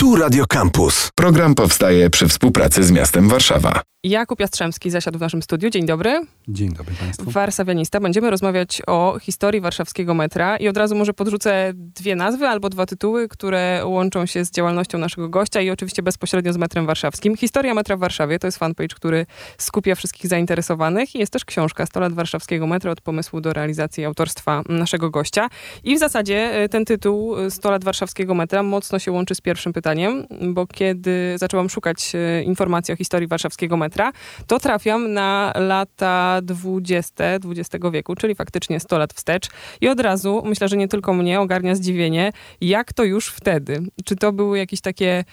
Tu Radio Campus. Program powstaje przy współpracy z miastem Warszawa. Jakub Jastrzębski zasiadł w naszym studiu. Dzień dobry. Dzień dobry Państwu. Warszawianista. Będziemy rozmawiać o historii warszawskiego metra i od razu może podrzucę dwie nazwy albo dwa tytuły, które łączą się z działalnością naszego gościa i oczywiście bezpośrednio z metrem warszawskim. Historia metra w Warszawie to jest fanpage, który skupia wszystkich zainteresowanych i jest też książka 100 lat warszawskiego metra od pomysłu do realizacji autorstwa naszego gościa. I w zasadzie e, ten tytuł 100 e, lat warszawskiego metra mocno się łączy z pierwszym pytaniem, bo kiedy zaczęłam szukać e, informacji o historii warszawskiego metra, to trafiam na lata 20 XX wieku, czyli faktycznie 100 lat wstecz. I od razu, myślę, że nie tylko mnie, ogarnia zdziwienie, jak to już wtedy? Czy to były jakieś takie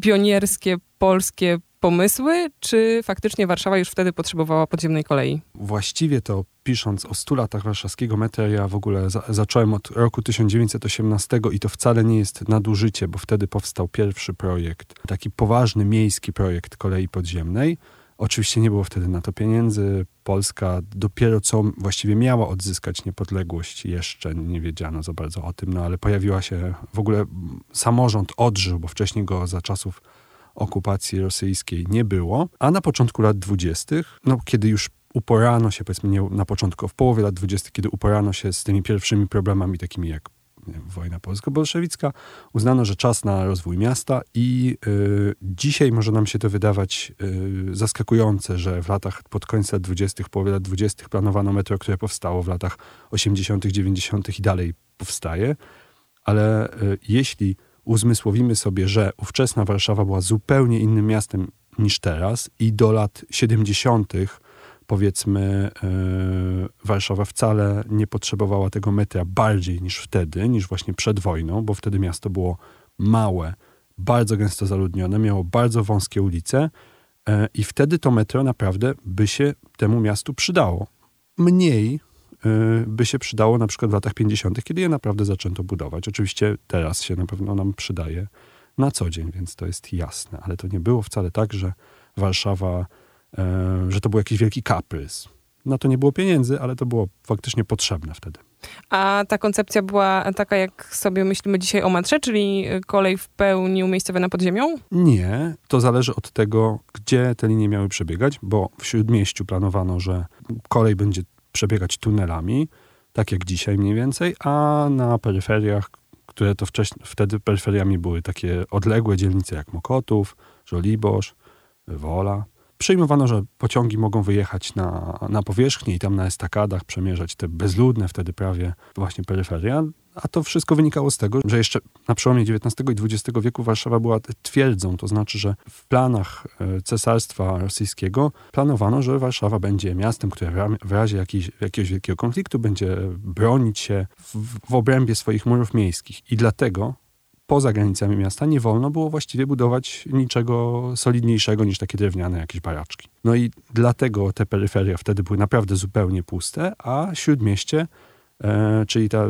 pionierskie polskie pomysły, czy faktycznie Warszawa już wtedy potrzebowała podziemnej kolei? Właściwie to pisząc o 100 latach warszawskiego metra, ja w ogóle za zacząłem od roku 1918 i to wcale nie jest nadużycie, bo wtedy powstał pierwszy projekt, taki poważny miejski projekt kolei podziemnej. Oczywiście nie było wtedy na to pieniędzy. Polska dopiero co właściwie miała odzyskać niepodległość, jeszcze nie wiedziano za bardzo o tym, no ale pojawiła się w ogóle samorząd odżył, bo wcześniej go za czasów okupacji rosyjskiej nie było, a na początku lat dwudziestych, no kiedy już uporano się, powiedzmy nie na początku, w połowie lat dwudziestych, kiedy uporano się z tymi pierwszymi problemami takimi jak wojna polsko-bolszewicka, uznano, że czas na rozwój miasta i y, dzisiaj może nam się to wydawać y, zaskakujące, że w latach pod koniec lat 20., połowie lat 20. planowano metro, które powstało w latach 80., 90. i dalej powstaje, ale y, jeśli uzmysłowimy sobie, że ówczesna Warszawa była zupełnie innym miastem niż teraz i do lat 70 powiedzmy, e, Warszawa wcale nie potrzebowała tego metra bardziej niż wtedy, niż właśnie przed wojną, bo wtedy miasto było małe, bardzo gęsto zaludnione, miało bardzo wąskie ulice e, i wtedy to metro naprawdę by się temu miastu przydało. Mniej e, by się przydało na przykład w latach 50., kiedy je naprawdę zaczęto budować. Oczywiście teraz się na pewno nam przydaje na co dzień, więc to jest jasne, ale to nie było wcale tak, że Warszawa że to był jakiś wielki kaprys. Na to nie było pieniędzy, ale to było faktycznie potrzebne wtedy. A ta koncepcja była taka, jak sobie myślimy dzisiaj o metrze, czyli kolej w pełni umiejscowiona na podziemią? Nie, to zależy od tego, gdzie te linie miały przebiegać, bo w Śródmieściu planowano, że kolej będzie przebiegać tunelami, tak jak dzisiaj mniej więcej, a na peryferiach, które to wcześniej, wtedy peryferiami były takie odległe dzielnice jak Mokotów, Żoliborz, Wola, Przyjmowano, że pociągi mogą wyjechać na, na powierzchnię i tam na estakadach przemierzać te bezludne wtedy prawie właśnie peryferia, a to wszystko wynikało z tego, że jeszcze na przełomie XIX i XX wieku Warszawa była twierdzą, to znaczy, że w planach e, cesarstwa rosyjskiego planowano, że Warszawa będzie miastem, które w razie jakiejś, jakiegoś wielkiego konfliktu będzie bronić się w, w obrębie swoich murów miejskich. I dlatego poza granicami miasta nie wolno było właściwie budować niczego solidniejszego niż takie drewniane jakieś baraczki. No i dlatego te peryferia wtedy były naprawdę zupełnie puste, a śródmieście czyli ta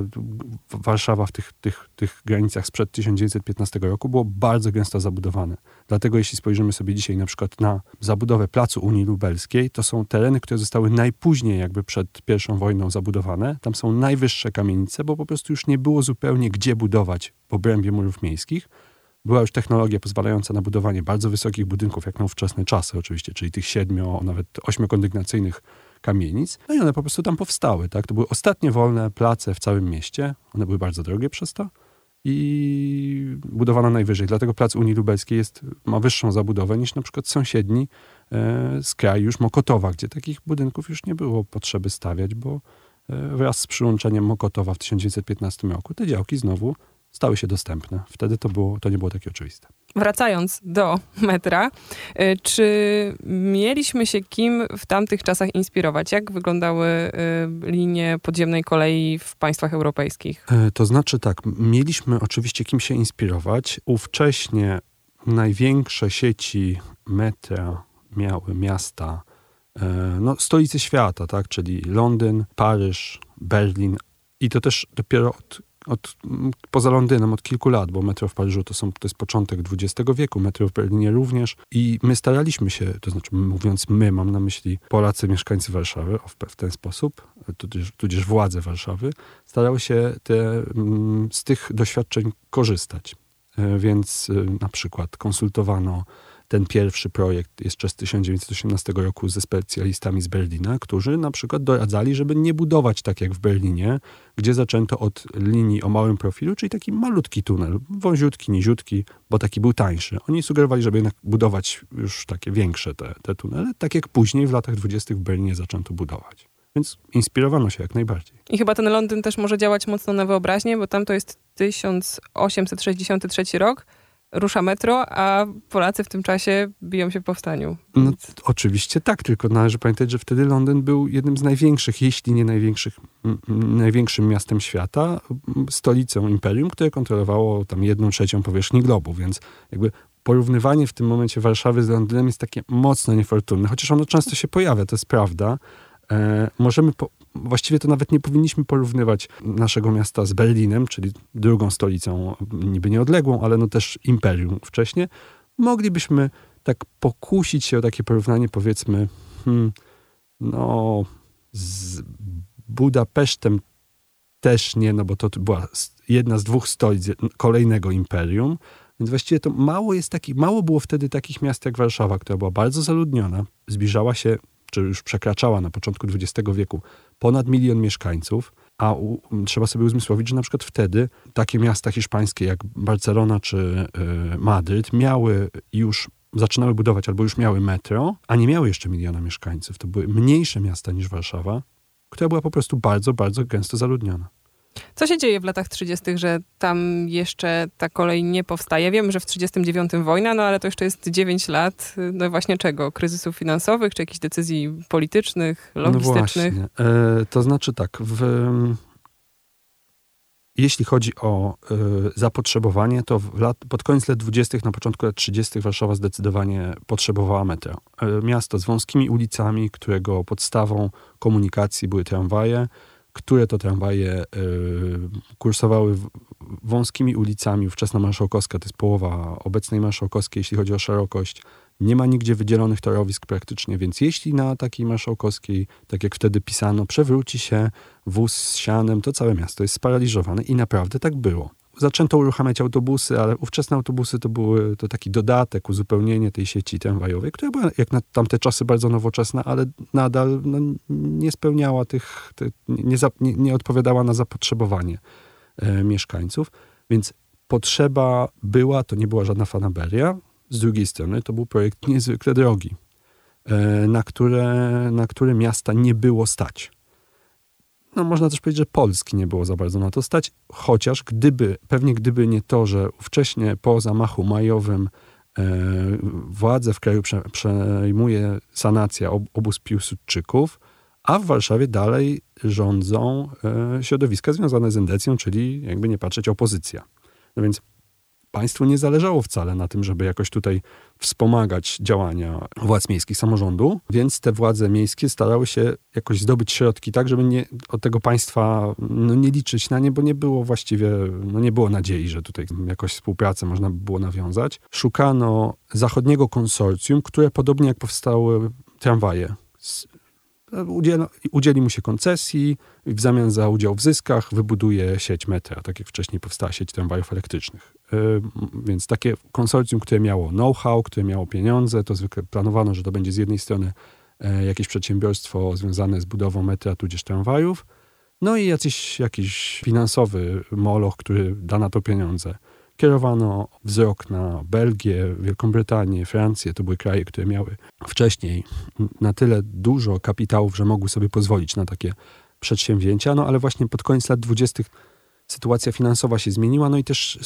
Warszawa w tych, tych, tych granicach sprzed 1915 roku było bardzo gęsto zabudowane. Dlatego jeśli spojrzymy sobie dzisiaj na przykład na zabudowę Placu Unii Lubelskiej, to są tereny, które zostały najpóźniej jakby przed pierwszą wojną zabudowane. Tam są najwyższe kamienice, bo po prostu już nie było zupełnie gdzie budować w obrębie murów miejskich. Była już technologia pozwalająca na budowanie bardzo wysokich budynków, jak na ówczesne czasy oczywiście, czyli tych siedmiu, nawet ośmiokondygnacyjnych kamienic. No i one po prostu tam powstały. Tak? To były ostatnie wolne place w całym mieście. One były bardzo drogie przez to i budowano najwyżej. Dlatego plac Unii Lubelskiej jest, ma wyższą zabudowę niż na przykład sąsiedni e, z kraju już Mokotowa, gdzie takich budynków już nie było potrzeby stawiać, bo e, wraz z przyłączeniem Mokotowa w 1915 roku te działki znowu stały się dostępne. Wtedy to, było, to nie było takie oczywiste. Wracając do metra, y, czy mieliśmy się kim w tamtych czasach inspirować? Jak wyglądały y, linie podziemnej kolei w państwach europejskich? E, to znaczy tak, mieliśmy oczywiście kim się inspirować. Ówcześnie największe sieci metra miały miasta, e, no, stolice świata, tak, czyli Londyn, Paryż, Berlin. I to też dopiero od od, poza Londynem od kilku lat, bo metro w Paryżu to, są, to jest początek XX wieku, metro w Berlinie również i my staraliśmy się, to znaczy mówiąc my, mam na myśli Polacy, mieszkańcy Warszawy w, w ten sposób, tudzież, tudzież władze Warszawy, starały się te, z tych doświadczeń korzystać. e, więc e, na przykład konsultowano ten pierwszy projekt jeszcze z 1918 roku ze specjalistami z Berlina, którzy na przykład doradzali, żeby nie budować tak jak w Berlinie, gdzie zaczęto od linii o małym profilu, czyli taki malutki tunel, wąziutki, niziutki, bo taki był tańszy. Oni sugerowali, żeby jednak budować już takie większe te, te tunele, tak jak później w latach 20. w Berlinie zaczęto budować. Więc inspirowano się jak najbardziej. I chyba ten Londyn też może działać mocno na wyobraźnię, bo tam to jest 1863 rok, rusza metro, a Polacy w tym czasie biją się w powstaniu. No, oczywiście tak, tylko należy pamiętać, że wtedy Londyn był jednym z największych, jeśli nie największych, największym miastem świata, stolicą imperium, które kontrolowało tam jedną trzecią powierzchni globu, więc jakby porównywanie w tym momencie Warszawy z Londynem jest takie mocno niefortunne, chociaż ono często się pojawia, to jest prawda. E, możemy, po, właściwie to nawet nie powinniśmy porównywać naszego miasta z Berlinem, czyli drugą stolicą, niby nieodległą, ale no też imperium wcześniej. Moglibyśmy tak pokusić się o takie porównanie, powiedzmy, hmm, no, z Budapesztem też nie, no bo to była jedna z dwóch stolic kolejnego imperium. Więc właściwie to mało jest taki, mało było wtedy takich miast jak Warszawa, która była bardzo zaludniona, zbliżała się, czy już przekraczała na początku XX wieku ponad milion mieszkańców, a u, trzeba sobie uzmysłowić, że na przykład wtedy takie miasta hiszpańskie jak Barcelona czy y, Madryt miały już, zaczynały budować albo już miały metro, a nie miały jeszcze miliona mieszkańców. To były mniejsze miasta niż Warszawa, która była po prostu bardzo, bardzo gęsto zaludniona. Co się dzieje w latach 30., że tam jeszcze ta kolej nie powstaje? Wiem, że w 39 wojna, no ale to jeszcze jest 9 lat, no właśnie czego? Kryzysów finansowych, czy jakichś decyzji politycznych, logistycznych? No właśnie. E, to znaczy tak, w, jeśli chodzi o e, zapotrzebowanie, to lat, pod koniec lat 20., na początku lat 30. Warszawa zdecydowanie potrzebowała metra. E, miasto z wąskimi ulicami, którego podstawą komunikacji były tramwaje, które to tramwaje e, kursowały wąskimi ulicami. Ówczesna Marszałkowska to jest połowa obecnej Marszałkowskiej, jeśli chodzi o szerokość. Nie ma nigdzie wydzielonych torowisk praktycznie, więc jeśli na takiej Marszałkowskiej, tak jak wtedy pisano, przewróci się wóz z sianem, to całe miasto jest sparaliżowane i naprawdę tak było. Zaczęto uruchamiać autobusy, ale ówczesne autobusy to były to taki dodatek, uzupełnienie tej sieci tramwajowej, która była jak na tamte czasy bardzo nowoczesna, ale nadal no, nie spełniała tych, te, nie, za, nie, nie odpowiadała na zapotrzebowanie e, mieszkańców, więc potrzeba była, to nie była żadna fanaberia. Z drugiej strony to był projekt niezwykle drogi, e, na które, na które miasta nie było stać. No, można też powiedzieć, że Polski nie było za bardzo na to stać, chociaż gdyby, pewnie gdyby nie to, że ówcześnie po zamachu majowym e, władzę w kraju prze, przejmuje sanacja ob, obóz Piłsudczyków, a w Warszawie dalej rządzą e, środowiska związane z endecją, czyli jakby nie patrzeć opozycja. No więc państwu nie zależało wcale na tym, żeby jakoś tutaj wspomagać działania władz miejskich samorządu, więc te władze miejskie starały się jakoś zdobyć środki tak, żeby nie, od tego państwa no, nie liczyć na nie, bo nie było właściwie, no, nie było nadziei, że tutaj jakoś współpracę można by było nawiązać. Szukano zachodniego konsorcjum, które podobnie jak powstały tramwaje, udziela, udzieli mu się koncesji i w zamian za udział w zyskach wybuduje sieć metra, tak jak wcześniej powstała sieć tramwajów elektrycznych. Yy, Więc takie konsorcjum, które miało know-how, które miało pieniądze, to zwykle planowano, że to będzie z jednej strony e, jakieś przedsiębiorstwo związane z budową metra, tudzież tramwajów, no i jakiś, jakiś finansowy moloch, który da na to pieniądze. Kierowano wzrok na Belgię, Wielką Brytanię, Francję. To były kraje, które miały wcześniej na tyle dużo kapitałów, że mogły sobie pozwolić na takie przedsięwzięcia. No ale właśnie pod koniec lat 20. sytuacja finansowa się zmieniła, no i też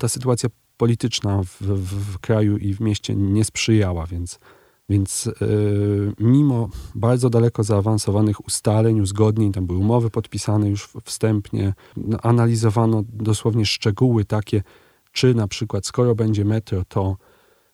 ta sytuacja polityczna w, w, w kraju i w mieście nie sprzyjała, więc, więc yy, mimo bardzo daleko zaawansowanych ustaleń, uzgodnień, tam były umowy podpisane już wstępnie, no, analizowano dosłownie szczegóły takie, czy na przykład skoro będzie metro, to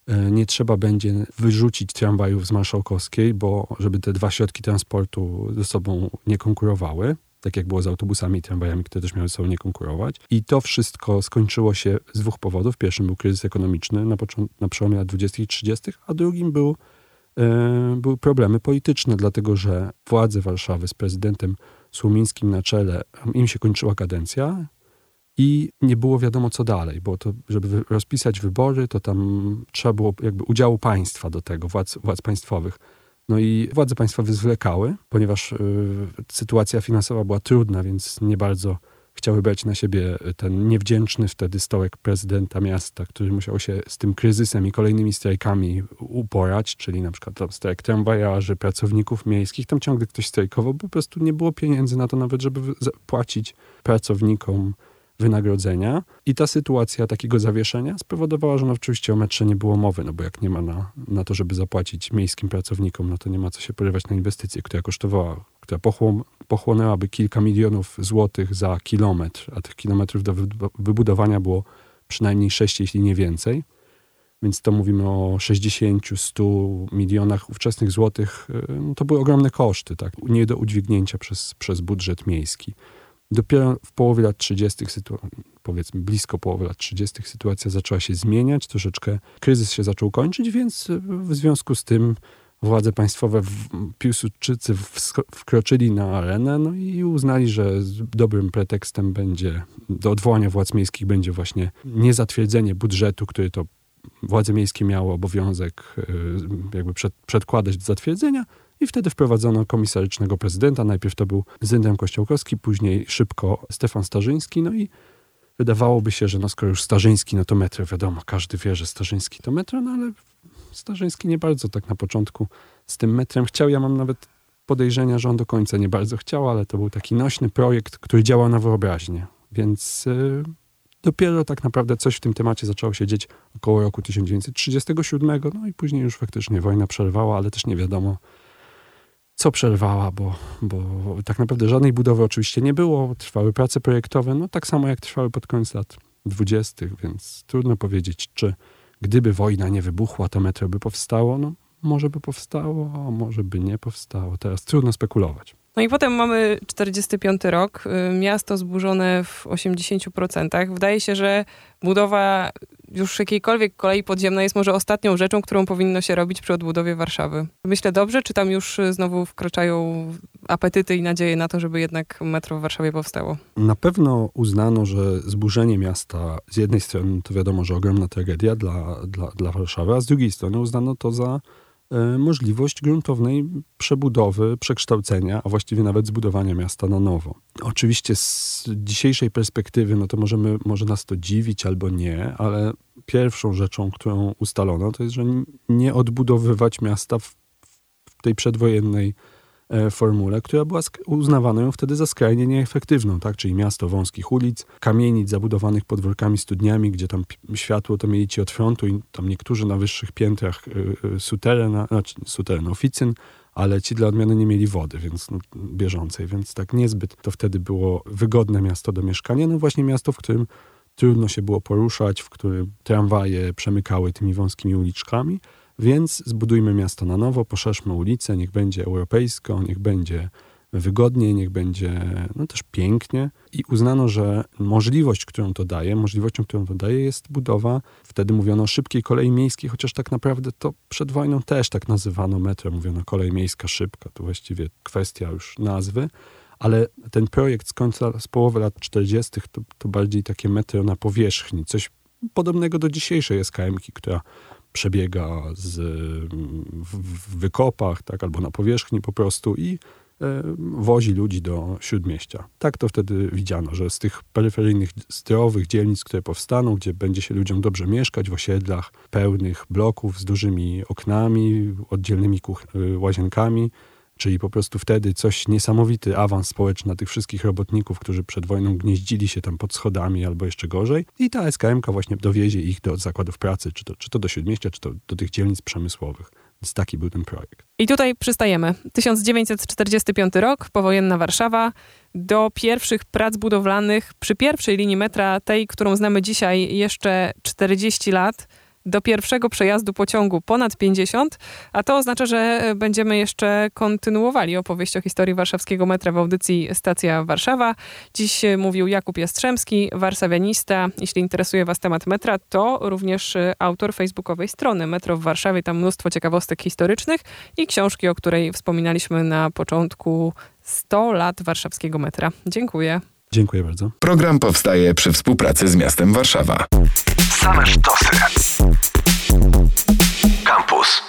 e, nie trzeba będzie wyrzucić tramwajów z Marszałkowskiej, bo żeby te dwa środki transportu ze sobą nie konkurowały, tak jak było z autobusami i tramwajami, które też miały ze sobą nie konkurować. I to wszystko skończyło się z dwóch powodów. Pierwszym był kryzys ekonomiczny na, na przełomie lat 20. i 30., a drugim był, e, były problemy polityczne, dlatego że władze Warszawy z prezydentem Słumińskim na czele, im się kończyła kadencja i nie było wiadomo co dalej, bo to, żeby rozpisać wybory, to tam trzeba było jakby udziału państwa do tego, władz, władz państwowych. No i władze państwowe zwlekały, ponieważ y, sytuacja finansowa była trudna, więc nie bardzo chciały brać na siebie ten niewdzięczny wtedy stołek prezydenta miasta, który musiał się z tym kryzysem i kolejnymi strajkami uporać, czyli na przykład strajk tramwajarzy, pracowników miejskich, tam ciągle ktoś strajkował, bo po prostu nie było pieniędzy na to nawet, żeby płacić pracownikom wynagrodzenia. I ta sytuacja takiego zawieszenia spowodowała, że no oczywiście o metrze nie było mowy, no bo jak nie ma na, na to, żeby zapłacić miejskim pracownikom, no to nie ma co się porywać na inwestycję, która kosztowała, która pochłon, pochłonęłaby kilka milionów złotych za kilometr, a tych kilometrów do wybudowania było przynajmniej sześć, jeśli nie więcej. Więc to mówimy o 60-100 milionach ówczesnych złotych. No to były ogromne koszty, tak? nie do udźwignięcia przez, przez budżet miejski. Dopiero w połowie lat 30., powiedzmy blisko połowy lat 30., sytuacja zaczęła się zmieniać, troszeczkę kryzys się zaczął kończyć, więc w związku z tym władze państwowe, Piłsudczycy wkroczyli na arenę no i uznali, że dobrym pretekstem będzie do odwołania władz miejskich będzie właśnie niezatwierdzenie budżetu, który to władze miejskie miały obowiązek y, jakby przed, przedkładać do zatwierdzenia, i wtedy wprowadzono komisarycznego prezydenta. Najpierw to był Zyndem Kościołkowski, później szybko Stefan Starzyński. No i wydawałoby się, że no skoro już Starzyński, no to metro, wiadomo, każdy wie, że Starzyński to metro, no ale Starzyński nie bardzo tak na początku z tym metrem chciał. Ja mam nawet podejrzenia, że on do końca nie bardzo chciał, ale to był taki nośny projekt, który działał na wyobraźnię. Więc yy, dopiero tak naprawdę coś w tym temacie zaczęło się dzieć około roku 1937, no i później już faktycznie wojna przerwała, ale też nie wiadomo, co przerwała, bo, bo tak naprawdę żadnej budowy oczywiście nie było, trwały prace projektowe, no tak samo jak trwały pod koniec lat dwudziestych, więc trudno powiedzieć, czy gdyby wojna nie wybuchła, to metro by powstało. No, może by powstało, a może by nie powstało. Teraz trudno spekulować. No i potem mamy 45 rok, y, miasto zburzone w 80%. Wydaje się, że budowa już jakiejkolwiek kolei podziemnej jest może ostatnią rzeczą, którą powinno się robić przy odbudowie Warszawy. Myślę dobrze, czy tam już znowu wkraczają apetyty i nadzieje na to, żeby jednak metro w Warszawie powstało? Na pewno uznano, że zburzenie miasta z jednej strony to wiadomo, że ogromna tragedia dla, dla, dla Warszawy, a z drugiej strony uznano to za możliwość gruntownej przebudowy, przekształcenia, a właściwie nawet zbudowania miasta na nowo. Oczywiście z dzisiejszej perspektywy, no to możemy, może nas to dziwić albo nie, ale pierwszą rzeczą, którą ustalono, to jest, że nie odbudowywać miasta w, w tej przedwojennej formule, która była uznawana ją wtedy za skrajnie nieefektywną, tak? czyli miasto wąskich ulic, kamienic zabudowanych podwórkami, studniami, gdzie tam światło to mieli ci od frontu i tam niektórzy na wyższych piętrach y, y, suterena, znaczy suteren, oficyn, ale ci dla odmiany nie mieli wody, więc no, bieżącej, więc tak niezbyt to wtedy było wygodne miasto do mieszkania, no właśnie miasto, w którym trudno się było poruszać, w którym tramwaje przemykały tymi wąskimi uliczkami, więc zbudujmy miasto na nowo, poszerzmy ulicę, niech będzie europejsko, niech będzie wygodnie, niech będzie no, też pięknie. I uznano, że możliwość, którą to daje, możliwością, którą to daje, jest budowa, wtedy mówiono o szybkiej kolei miejskiej, chociaż tak naprawdę to przed wojną też tak nazywano metro, mówiono kolej miejska szybka, to właściwie kwestia już nazwy. Ale ten projekt z końca, z połowy lat 40., to, to bardziej takie metro na powierzchni, coś podobnego do dzisiejszej SKM, która przebiega z, w, w wykopach, tak, albo na powierzchni po prostu i e, wozi ludzi do śródmieścia. Tak to wtedy widziano, że z tych peryferyjnych, zdrowych dzielnic, które powstaną, gdzie będzie się ludziom dobrze mieszkać, w osiedlach pełnych bloków z dużymi oknami, oddzielnymi kuch- y, łazienkami, Czyli po prostu wtedy coś niesamowity awans społeczny na tych wszystkich robotników, którzy przed wojną gnieździli się tam pod schodami albo jeszcze gorzej. I ta SKM właśnie dowiezie ich do zakładów pracy, czy to, czy to do śródmieścia, czy to do tych dzielnic przemysłowych. Więc taki był ten projekt. I tutaj przystajemy. 1945 rok, powojenna Warszawa. Do pierwszych prac budowlanych przy pierwszej linii metra, tej, którą znamy dzisiaj, jeszcze 40 lat do pierwszego przejazdu pociągu ponad 50, a to oznacza, że będziemy jeszcze kontynuowali opowieść o historii warszawskiego metra w audycji Stacja Warszawa. Dziś mówił Jakub Jastrzębski, warszawianista. Jeśli interesuje Was temat metra, to również autor facebookowej strony Metro w Warszawie. Tam mnóstwo ciekawostek historycznych i książki, o której wspominaliśmy na początku 100 lat warszawskiego metra. Dziękuję. Dziękuję bardzo. Program powstaje przy współpracy z miastem Warszawa. Same sztosy. Campus.